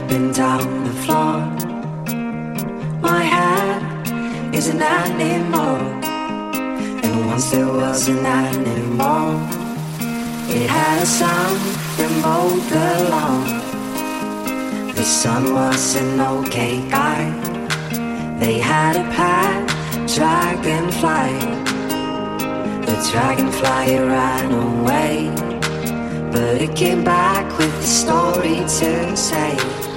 up and down the floor. My head is an animal, and once there was an animal. It had a son that mowed the lawn. The sun was an okay guy. They had a pet dragonfly. The dragonfly ran away, but it came back with a story to say.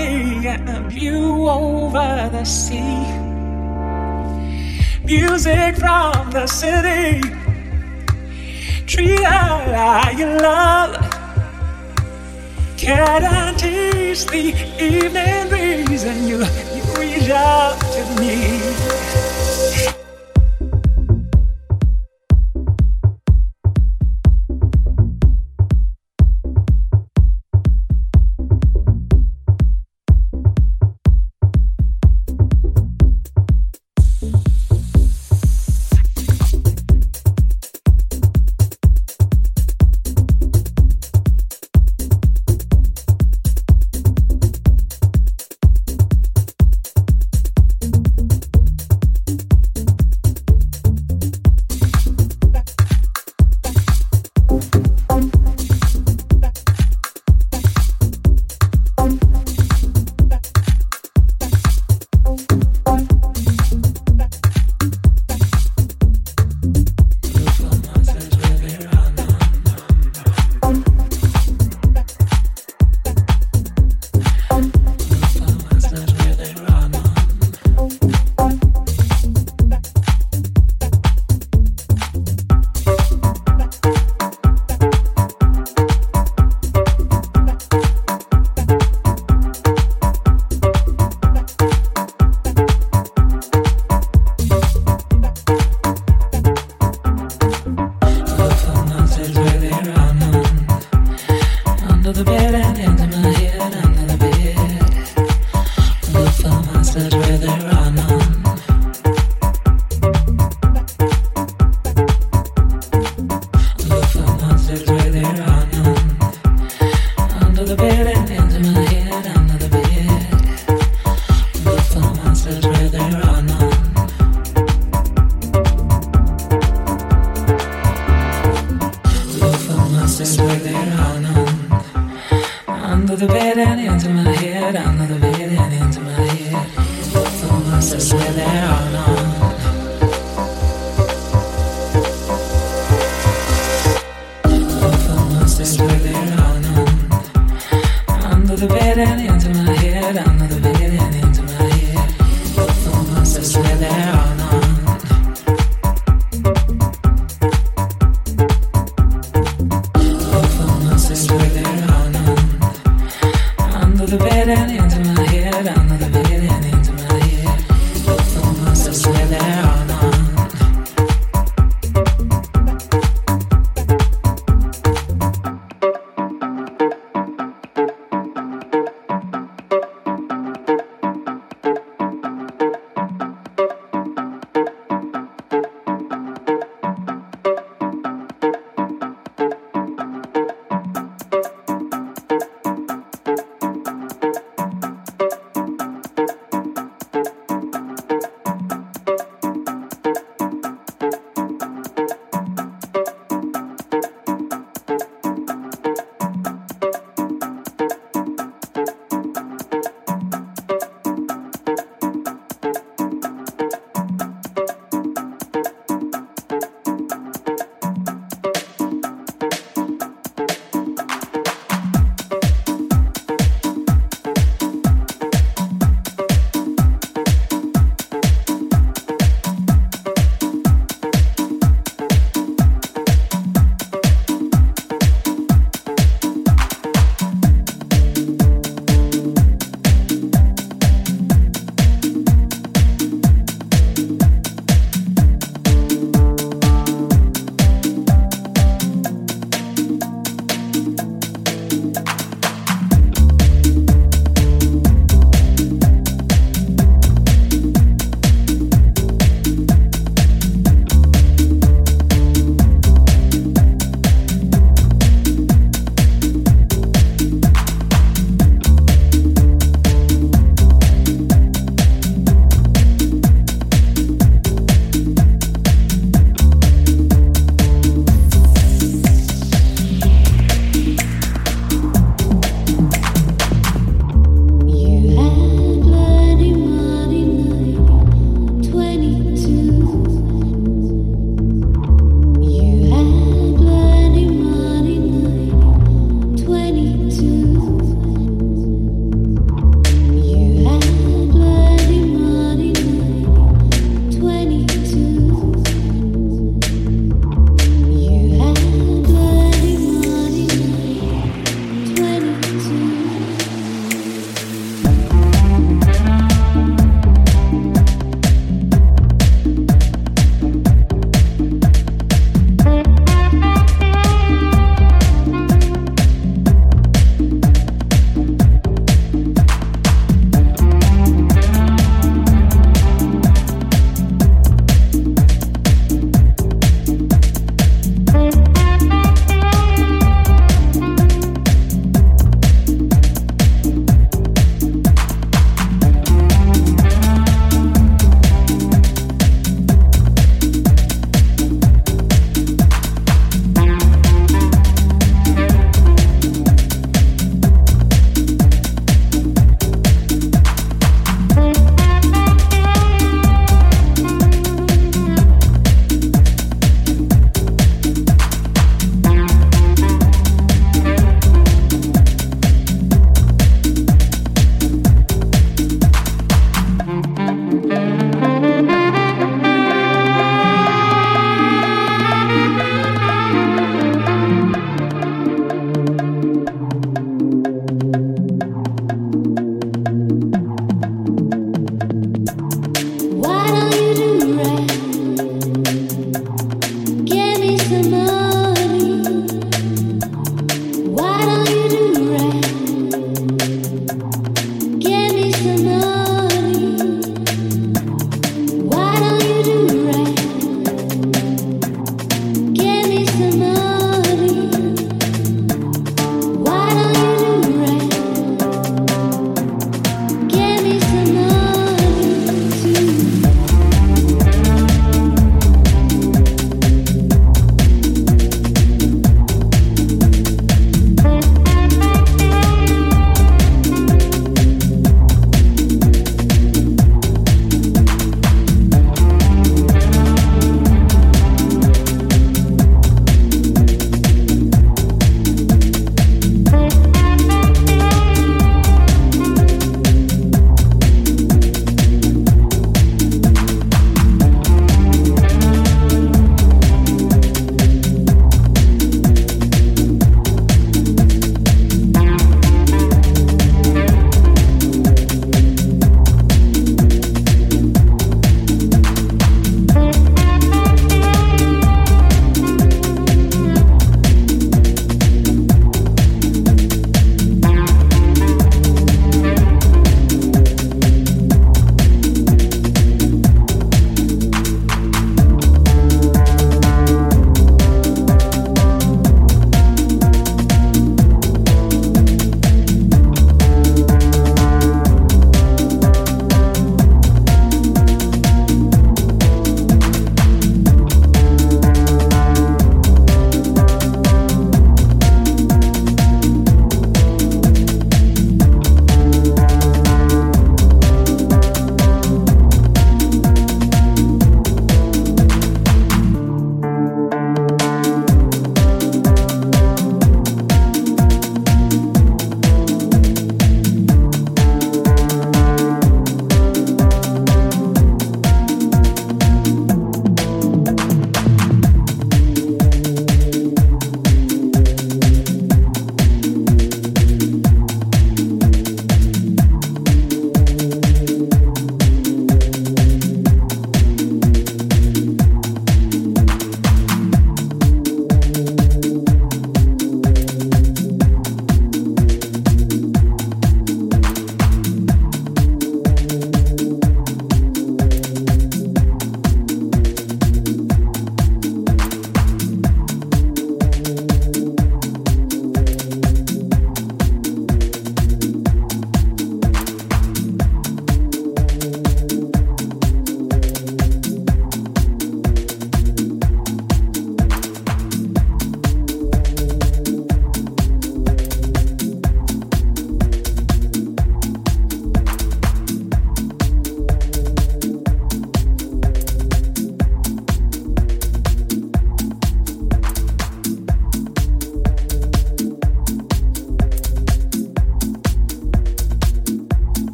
And a view over the sea. Music from the city. Treat her you love. taste the evening breeze and you, you reach out to me.